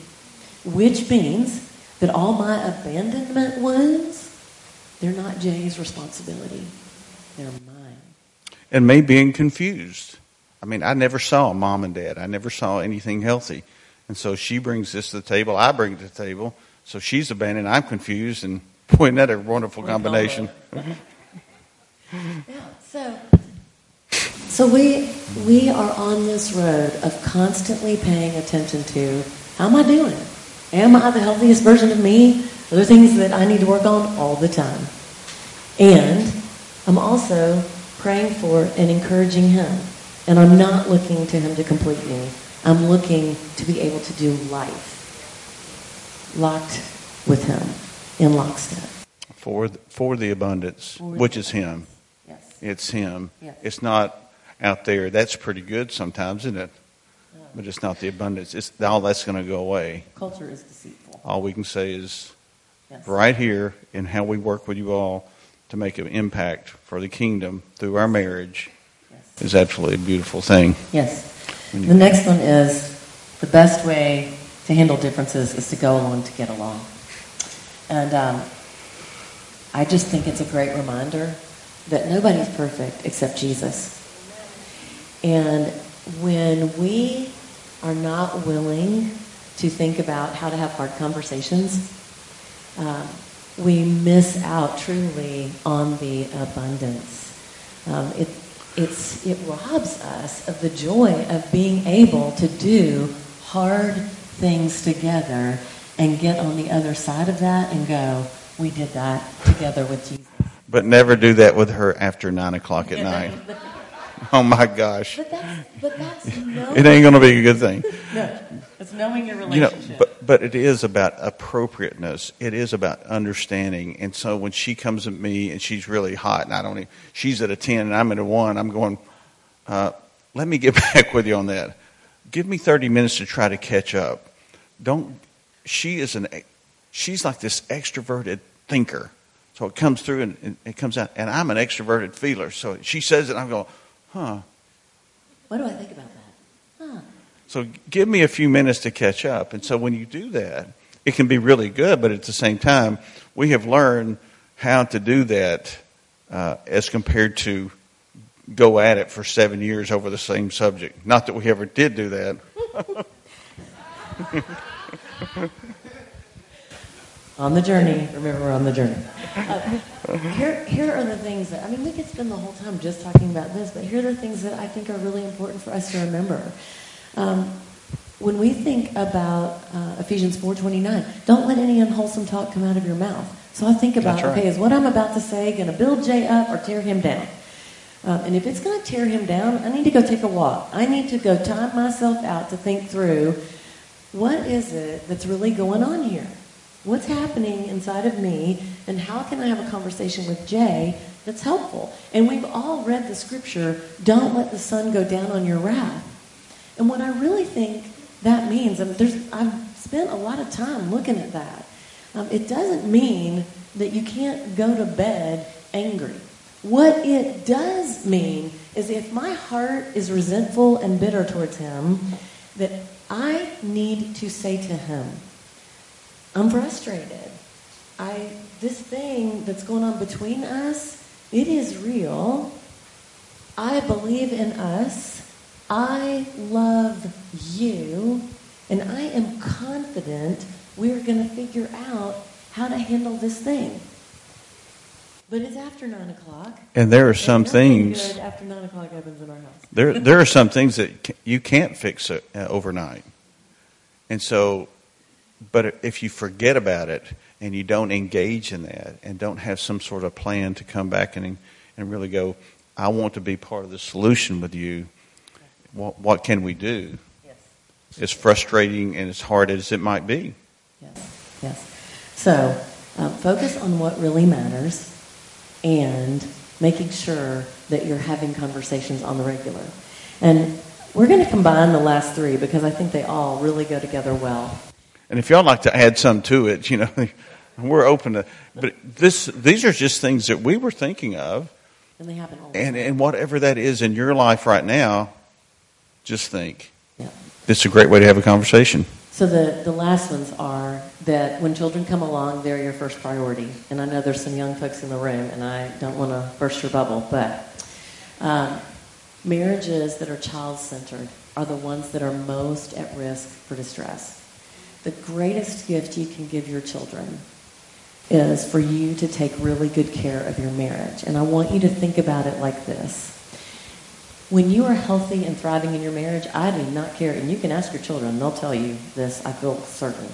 Which means that all my abandonment wounds, they're not Jay's responsibility. They're mine. and me being confused. I mean, I never saw mom and dad. I never saw anything healthy. And so she brings this to the table. I bring it to the table. So she's abandoned. I'm confused. And boy, a wonderful combination? So so we we are on this road of constantly paying attention to how am I doing? Am I the healthiest version of me? Are there things that I need to work on all the time? And I'm also praying for and encouraging him. And I'm not looking to him to complete me. I'm looking to be able to do life locked with him in lockstep. For the, for the abundance, For the which is Him. Yes. It's Him. Yes. It's not out there. That's pretty good sometimes, isn't it? But it's not the abundance. It's all that's going to go away. Culture is deceitful. All we can say is Yes. right here in how we work with you all to make an impact for the kingdom through our marriage Yes. is absolutely a beautiful thing. Yes. The next one is the best way to handle differences is to go along to get along. And um, I just think it's a great reminder that nobody's perfect except Jesus. And when we are not willing to think about how to have hard conversations, um, we miss out truly on the abundance. Um, it, it's, it robs us of the joy of being able to do hard things together and get on the other side of that and go, we did that together with Jesus. But never do that with her after nine o'clock at night. Oh my gosh. But that's, but that's It ain't going to be a good thing. no, it's knowing your relationship. You know, but, but it is about appropriateness. It is about understanding. And so when she comes at me and she's really hot, and I don't even, she's at a 10 and I'm at a 1, I'm going, uh, let me get back with you on that. Give me 30 minutes to try to catch up. Don't, she is an, she's like this extroverted thinker. So it comes through and, and it comes out. And I'm an extroverted feeler. So she says it, I'm going, huh. what do I think about that? Huh. So give me a few minutes to catch up. And so when you do that, it can be really good, but at the same time, we have learned how to do that uh, as compared to go at it for seven years over the same subject. Not that we ever did do that. On the journey. Remember, we're on the journey. Uh, here, here are the things that, I mean, we could spend the whole time just talking about this, but here are the things that I think are really important for us to remember. Um, when we think about uh, Ephesians 4.29, don't let any unwholesome talk come out of your mouth. So I think about, right. okay, is what I'm about to say going to build Jay up or tear him down? Um, and if it's going to tear him down, I need to go take a walk. I need to go time myself out to think through what is it that's really going on here? What's happening inside of me, and how can I have a conversation with Jay that's helpful? And we've all read the scripture, don't let the sun go down on your wrath. And what I really think that means, and there's, I've spent a lot of time looking at that. Um, it doesn't mean that you can't go to bed angry. What it does mean is if my heart is resentful and bitter towards him, that I need to say to him, I'm frustrated. I this thing that's going on between us, it is real. I believe in us. I love you, and I am confident we're going to figure out how to handle this thing. But it's after nine o'clock. And there are some things, good after nine o'clock happens in our house. there, there are some things that you can't fix uh, overnight. And so, but if you forget about it and you don't engage in that and don't have some sort of plan to come back and, and really go, I want to be part of the solution with you, what, what can we do? Yes. As frustrating and as hard as it might be. Yes, yes. So uh, focus on what really matters and making sure that you're having conversations on the regular. And we're going to combine the last three because I think they all really go together well. And if y'all like to add some to it, you know, we're open to. But this, these are just things that we were thinking of, And they happen all and time. and whatever that is in your life right now, just think. Yeah. Is a great way to have a conversation. So the, the last ones are that when children come along, they're your first priority. And I know there's some young folks in the room, and I don't want to burst your bubble, but um, marriages that are child centered are the ones that are most at risk for distress. The greatest gift you can give your children is for you to take really good care of your marriage. And I want you to think about it like this. When you are healthy and thriving in your marriage, I do not care, and you can ask your children, they'll tell you this, I feel certain.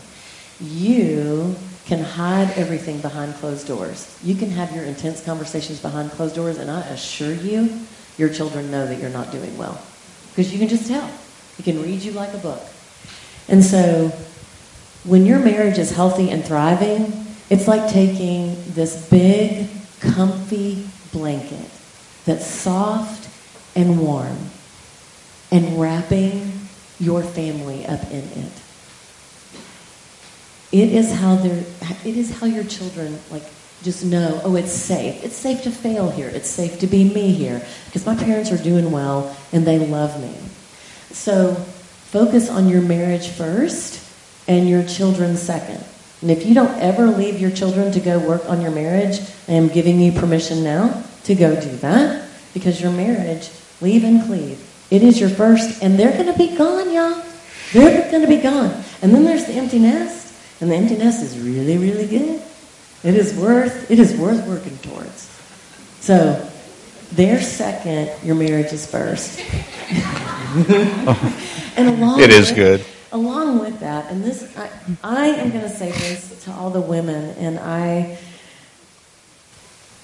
You can hide everything behind closed doors. You can have your intense conversations behind closed doors, and I assure you, your children know that you're not doing well. Because you can just tell. He can read you like a book. And so, when your marriage is healthy and thriving, it's like taking this big, comfy blanket that's soft and warm and wrapping your family up in it. It is how they're, it is how your children like just know, oh, it's safe. It's safe to fail here. It's safe to be me here because my parents are doing well and they love me. So focus on your marriage first and your children second. And if you don't ever leave your children to go work on your marriage, I am giving you permission now to go do that because your marriage, leave and cleave. It is your first, and they're going to be gone, y'all. They're going to be gone. And then there's the empty nest, and the empty nest is really, really good. It is worth, it is worth working towards. So, they're second, your marriage is first. and along It is with- good. along with that, and this, I, I am going to say this to all the women, and I,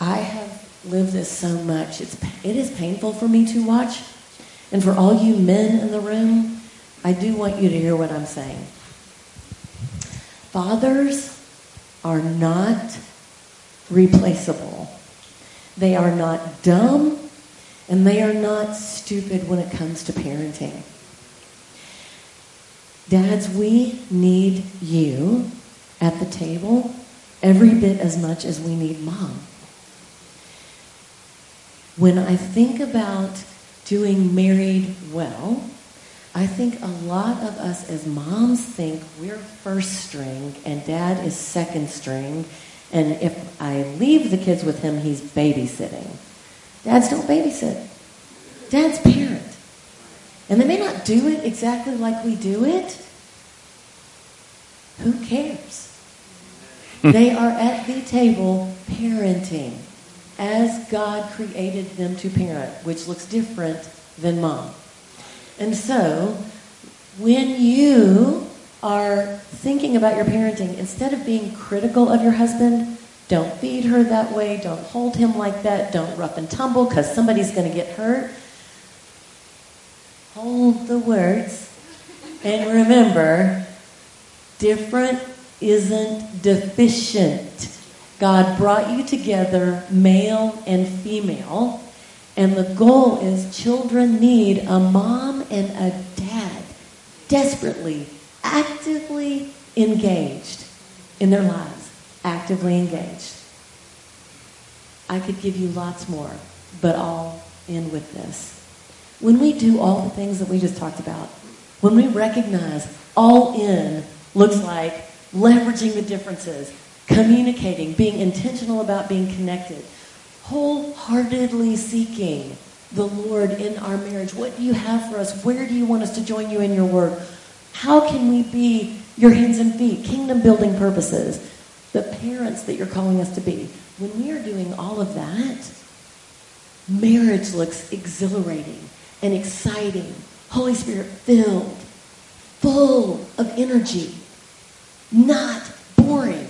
I have lived this so much. It's it is painful for me to watch, and for all you men in the room, I do want you to hear what I'm saying. Fathers are not replaceable. They are not dumb, and they are not stupid when it comes to parenting. Dads, we need you at the table every bit as much as we need mom. When I think about doing married well, I think a lot of us as moms think we're first string and dad is second string, and if I leave the kids with him, he's babysitting. Dads don't babysit. Dads parent. And they may not do it exactly like we do it. Who cares? they are at the table parenting as God created them to parent, which looks different than mom. And so, when you are thinking about your parenting, instead of being critical of your husband, don't feed her that way, don't hold him like that, don't rough and tumble because somebody's going to get hurt hold the words and remember different isn't deficient. God brought you together, male and female, and the goal is children need a mom and a dad desperately, actively engaged in their lives, actively engaged. I could give you lots more, but I'll end with this. When we do all the things that we just talked about, when we recognize all in looks like leveraging the differences, communicating, being intentional about being connected, wholeheartedly seeking the Lord in our marriage. What do you have for us? Where do you want us to join you in your work? How can we be your hands and feet, kingdom building purposes, the parents that you're calling us to be? When we are doing all of that, marriage looks exhilarating and exciting, Holy Spirit filled, full of energy, not boring,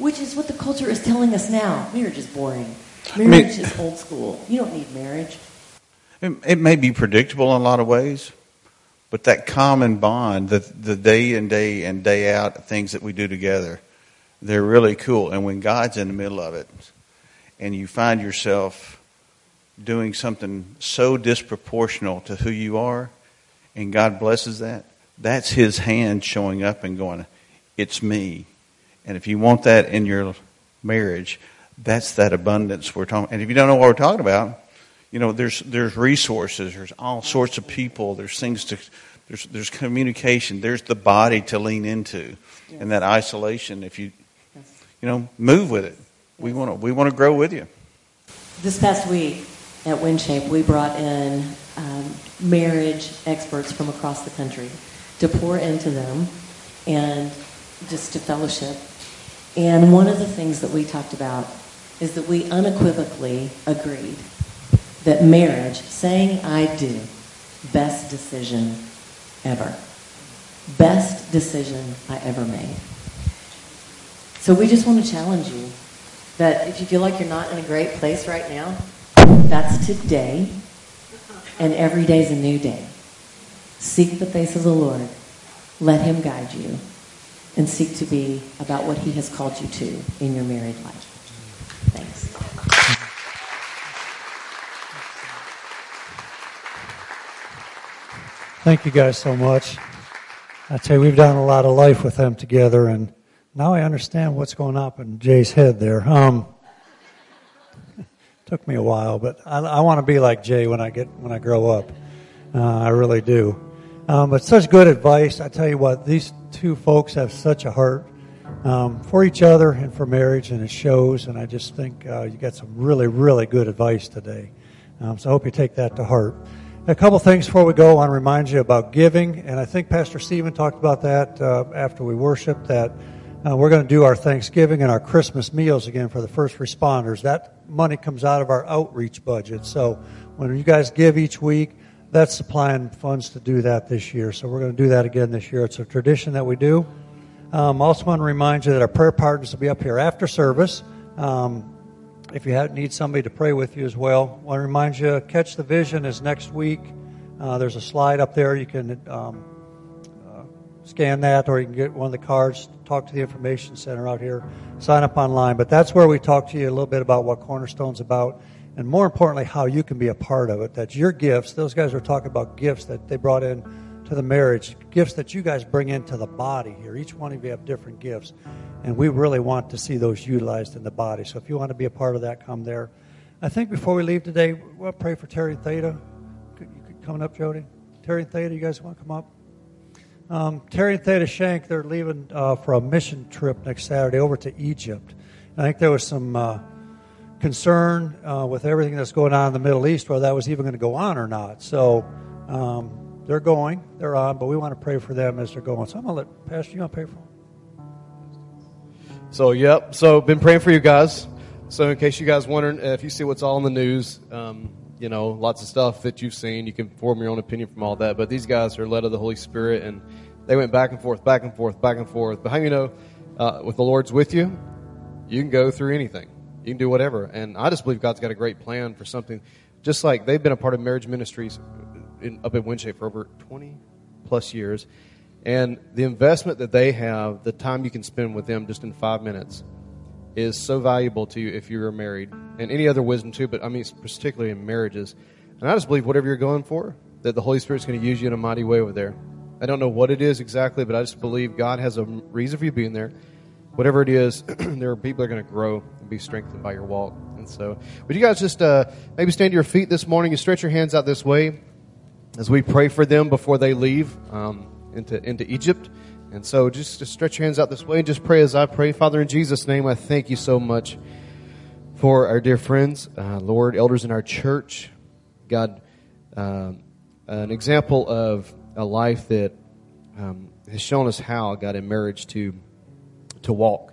which is what the culture is telling us now. Marriage is boring. Marriage I mean, is old school. You don't need marriage. It, it, may be predictable in a lot of ways, but that common bond, the, the day and day and day out things that we do together, they're really cool. And when God's in the middle of it, and you find yourself doing something so disproportional to who you are, and God blesses that, that's His hand showing up and going, It's me. And if you want that in your marriage, that's that abundance we're talking. And if you don't know what we're talking about, you know, there's there's resources, there's all sorts of people, there's things to, there's there's communication, there's the body to lean into, yes. and that isolation. If you, yes. you know, move with it. Yes. We want to we want to grow with you. This past week, at WinShape, we brought in um, marriage experts from across the country to pour into them and just to fellowship. And one of the things that we talked about is that we unequivocally agreed that marriage, saying I do, best decision ever. Best decision I ever made. So we just want to challenge you that if you feel like you're not in a great place right now, that's today, and every day is a new day. Seek the face of the Lord. Let Him guide you, and seek to be about what He has called you to in your married life. Thanks. Thank you guys so much. I tell you, we've done a lot of life with them together, and now I understand what's going on in Jay's head there. Um, Took me a while, but I, I want to be like Jay when I get when I grow up. Uh, I really do. Um, but such good advice. I tell you what, these two folks have such a heart um, for each other and for marriage, and it shows. And I just think uh, you got some really, really good advice today. Um, so I hope you take that to heart. A couple things before we go. I want to remind you about giving, and I think Pastor Stephen talked about that uh, after we worshiped. That uh, we're going to do our Thanksgiving and our Christmas meals again for the first responders. That money comes out of our outreach budget. So when you guys give each week, that's supplying funds to do that this year. So we're going to do that again this year. It's a tradition that we do. Um, also want to remind you that our prayer partners will be up here after service. Um, if you have, need somebody to pray with you as well, want to remind you, Catch the Vision is next week. Uh, there's a slide up there. You can um, uh, scan that, or you can get one of the cards, talk to the information center out here, sign up online. But that's where we talk to you a little bit about what Cornerstone's about, and more importantly, how you can be a part of it. That's your gifts. Those guys are talking about gifts that they brought in to the marriage, gifts that you guys bring into the body here. Each one of you have different gifts, and we really want to see those utilized in the body. So if you want to be a part of that, come there. I think before we leave today, we'll pray for Terry and Theta. Coming up, Jody. Terry and Theta, you guys want to come up? Um, Terry and Theta Shank, they're leaving uh, for a mission trip next Saturday over to Egypt. I think there was some uh, concern uh, with everything that's going on in the Middle East, whether that was even going to go on or not. So um, they're going, they're on, but we want to pray for them as they're going. So I'm going to let Pastor, you want to pray for them? So, yep. So, been praying for you guys. So, in case you guys wondering, if you see what's all in the news, um, you know, lots of stuff that you've seen. You can form your own opinion from all that. But these guys are led of the Holy Spirit, and they went back and forth, back and forth, back and forth. But how you know, uh, with the Lord's with you, you can go through anything. You can do whatever. And I just believe God's got a great plan for something. Just like they've been a part of marriage ministries in, up in WinShape for over 20 plus years. And the investment that they have, the time you can spend with them just in five minutes, is so valuable to you if you're married, and any other wisdom too. But I mean, particularly in marriages. And I just believe whatever you're going for, that the Holy Spirit's going to use you in a mighty way over there. I don't know what it is exactly, but I just believe God has a reason for you being there. Whatever it is, there are people that are going to grow and be strengthened by your walk. And so, would you guys just uh, maybe stand to your feet this morning and stretch your hands out this way as we pray for them before they leave um, into into Egypt. And so just, just stretch your hands out this way and just pray as I pray. Father, in Jesus' name, I thank you so much for our dear friends, uh, Lord, elders in our church. God, uh, an example of a life that um, has shown us how, God, in marriage to, to walk.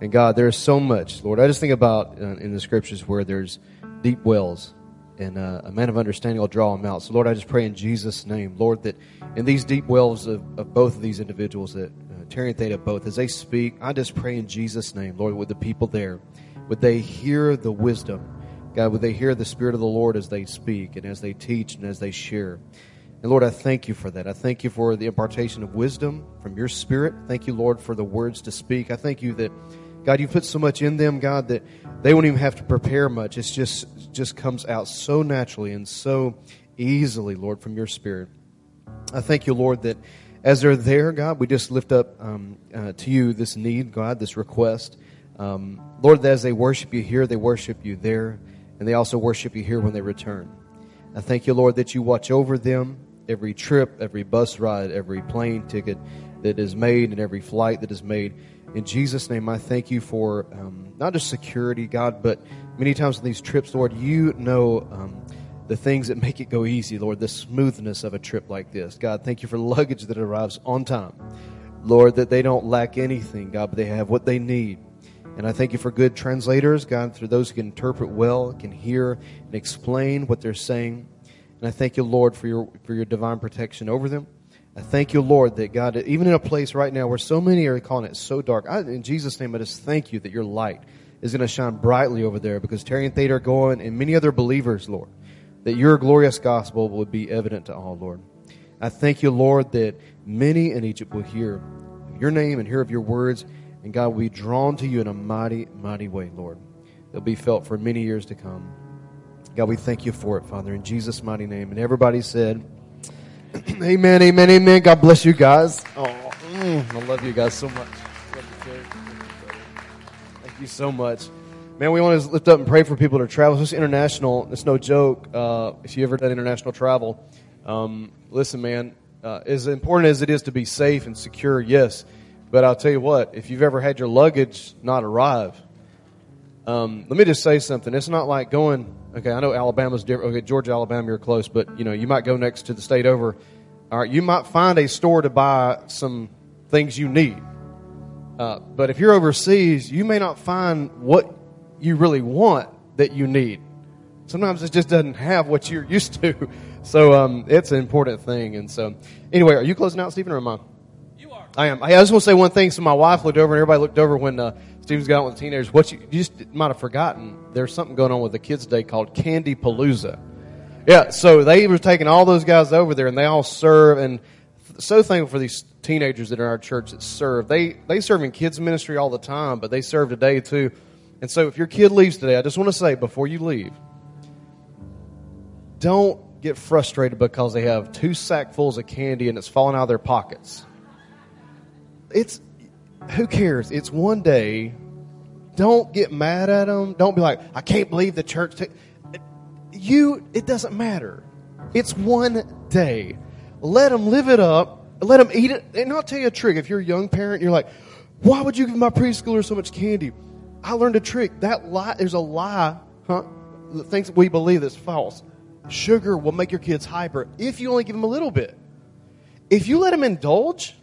And God, there is so much, Lord. I just think about uh, in the scriptures where there's deep wells and uh, a man of understanding will draw him out. So, Lord, I just pray in Jesus' name, Lord, that in these deep wells of, of both of these individuals, that uh, Terry and Theta both, as they speak, I just pray in Jesus' name, Lord, with the people there, would they hear the wisdom? God, would they hear the Spirit of the Lord as they speak and as they teach and as they share? And Lord, I thank you for that. I thank you for the impartation of wisdom from your Spirit. Thank you, Lord, for the words to speak. I thank you that, God, you put so much in them, God, that they won't even have to prepare much. It's just just comes out so naturally and so easily, Lord, from your Spirit. I thank you, Lord, that as they're there, God, we just lift up um, uh, to you this need, God, this request. Um, Lord, that as they worship you here, they worship you there, and they also worship you here when they return. I thank you, Lord, that you watch over them every trip, every bus ride, every plane ticket that is made, and every flight that is made. In Jesus' name, I thank you for um, not just security, God, but many times on these trips, Lord, you know um, the things that make it go easy, Lord, the smoothness of a trip like this. God, thank you for luggage that arrives on time. Lord, that they don't lack anything, God, but they have what they need. And I thank you for good translators, God, through those who can interpret well, can hear and explain what they're saying. And I thank you, Lord, for your, for your divine protection over them. I thank you, Lord, that God, even in a place right now where so many are calling it so dark, I, in Jesus' name, I just thank you that your light is going to shine brightly over there because Terry and Theta are going and many other believers, Lord, that your glorious gospel would be evident to all, Lord. I thank you, Lord, that many in Egypt will hear your name and hear of your words, and God will be drawn to you in a mighty, mighty way, Lord. It'll be felt for many years to come. God, we thank you for it, Father, in Jesus' mighty name. And everybody said, Amen, amen, amen. God bless you guys. Oh, mm, I love you guys so much. Thank you so much. Man, we want to lift up and pray for people that are traveling. It's international. It's no joke. Uh, if you ever done international travel, um, listen, man, uh, as important as it is to be safe and secure, yes. But I'll tell you what, if you've ever had your luggage not arrive, um, let me just say something. It's not like going, okay, I know Alabama's different. Okay, Georgia, Alabama, you're close, but you know, you might go next to the state over. All right, you might find a store to buy some things you need. Uh, but if you're overseas, you may not find what you really want that you need. Sometimes it just doesn't have what you're used to. so um, it's an important thing. And so, anyway, are you closing out, Stephen, or am I? I am. I just want to say one thing. So my wife looked over, and everybody looked over when uh, Stephen's got with the teenagers. What you, you just might have forgotten? There's something going on with the kids' day called Candy Palooza. Yeah, so they were taking all those guys over there, and they all serve. And so thankful for these teenagers that are in our church that serve. They they serve in kids ministry all the time, but they serve today too. And so, if your kid leaves today, I just want to say before you leave, don't get frustrated because they have two sackfuls of candy and it's falling out of their pockets. It's who cares? It's one day. Don't get mad at them. Don't be like, I can't believe the church. T-. You, it doesn't matter. It's one day. Let them live it up. Let them eat it. And I'll tell you a trick. If you're a young parent, you're like, why would you give my preschooler so much candy? I learned a trick. That lie, there's a lie, huh? The things we believe that's false. Sugar will make your kids hyper if you only give them a little bit. If you let them indulge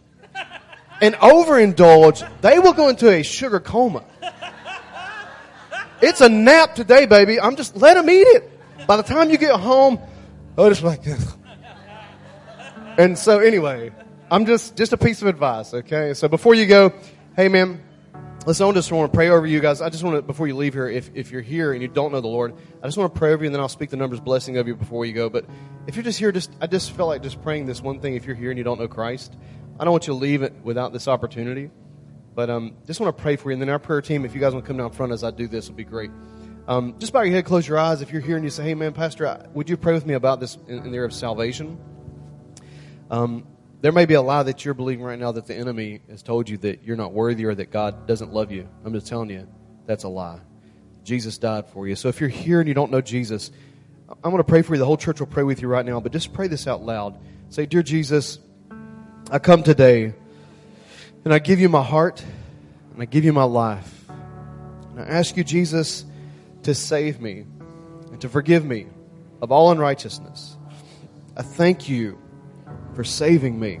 and overindulge, they will go into a sugar coma. It's a nap today, baby. I'm just let them eat it. By the time you get home, oh, just like this. And so, anyway, I'm just just a piece of advice. Okay, so before you go, hey, man, Listen, I just want to pray over you guys. I just want to, before you leave here, if, if you're here and you don't know the Lord, I just want to pray over you and then I'll speak the numbers blessing of you before you go. But if you're just here, just I just felt like just praying this one thing. If you're here and you don't know Christ, I don't want you to leave it without this opportunity. But um, just want to pray for you. And then our prayer team, if you guys want to come down front as I do this, would be great. Um, just bow your head, close your eyes. If you're here and you say, hey, man, Pastor, would you pray with me about this in, in the area of salvation? Um, there may be a lie that you're believing right now that the enemy has told you that you're not worthy or that God doesn't love you. I'm just telling you, that's a lie. Jesus died for you. So if you're here and you don't know Jesus, I'm going to pray for you. The whole church will pray with you right now, but just pray this out loud. Say, Dear Jesus, I come today and I give you my heart and I give you my life. And I ask you, Jesus, to save me and to forgive me of all unrighteousness. I thank you for saving me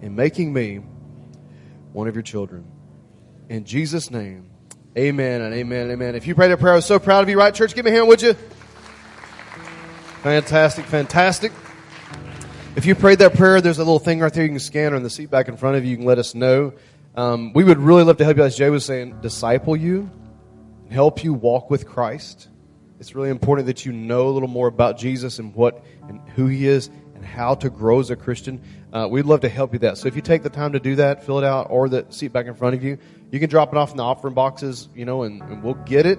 and making me one of your children. In Jesus' name, amen and amen and amen. If you prayed that prayer, I was so proud of you, right, church? Give me a hand, would you? Fantastic, fantastic. If you prayed that prayer, there's a little thing right there you can scan on the seat back in front of you. You can let us know. Um, we would really love to help you, as Jay was saying, disciple you, help you walk with Christ. It's really important that you know a little more about Jesus and what and who He is and how to grow as a Christian, uh, we'd love to help you that. So if you take the time to do that, fill it out, or the seat back in front of you, you can drop it off in the offering boxes, you know, and, and we'll get it.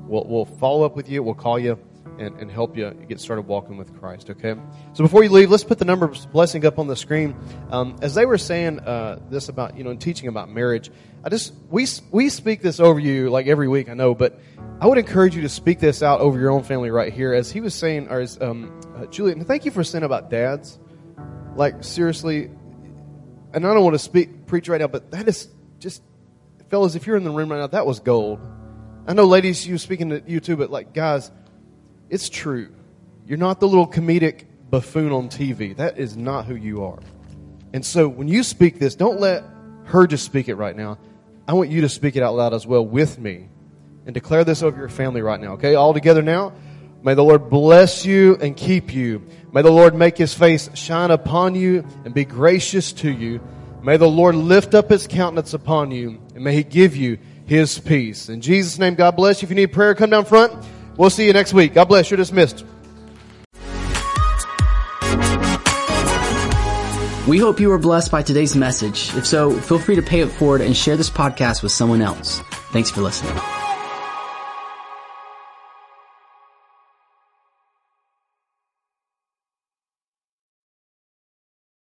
We'll, we'll follow up with you. We'll call you and, and help you get started walking with Christ, okay? So before you leave, let's put the number blessing up on the screen. Um, as they were saying uh, this about, you know, teaching about marriage, I just, we, we speak this over you like every week, I know, but I would encourage you to speak this out over your own family right here. As he was saying, or as um, uh, Julian, thank you for saying about dads. Like, seriously, and I don't want to speak, preach right now, but that is just, fellas, if you're in the room right now, that was gold. I know, ladies, you speaking to you too, but like, guys, it's true. You're not the little comedic buffoon on TV. That is not who you are. And so when you speak this, don't let her just speak it right now. I want you to speak it out loud as well with me and declare this over your family right now. Okay, all together now. May the Lord bless you and keep you. May the Lord make his face shine upon you and be gracious to you. May the Lord lift up his countenance upon you and may he give you his peace. In Jesus' name, God bless you. If you need prayer, come down front. We'll see you next week. God bless. You're dismissed. We hope you were blessed by today's message. If so, feel free to pay it forward and share this podcast with someone else. Thanks for listening.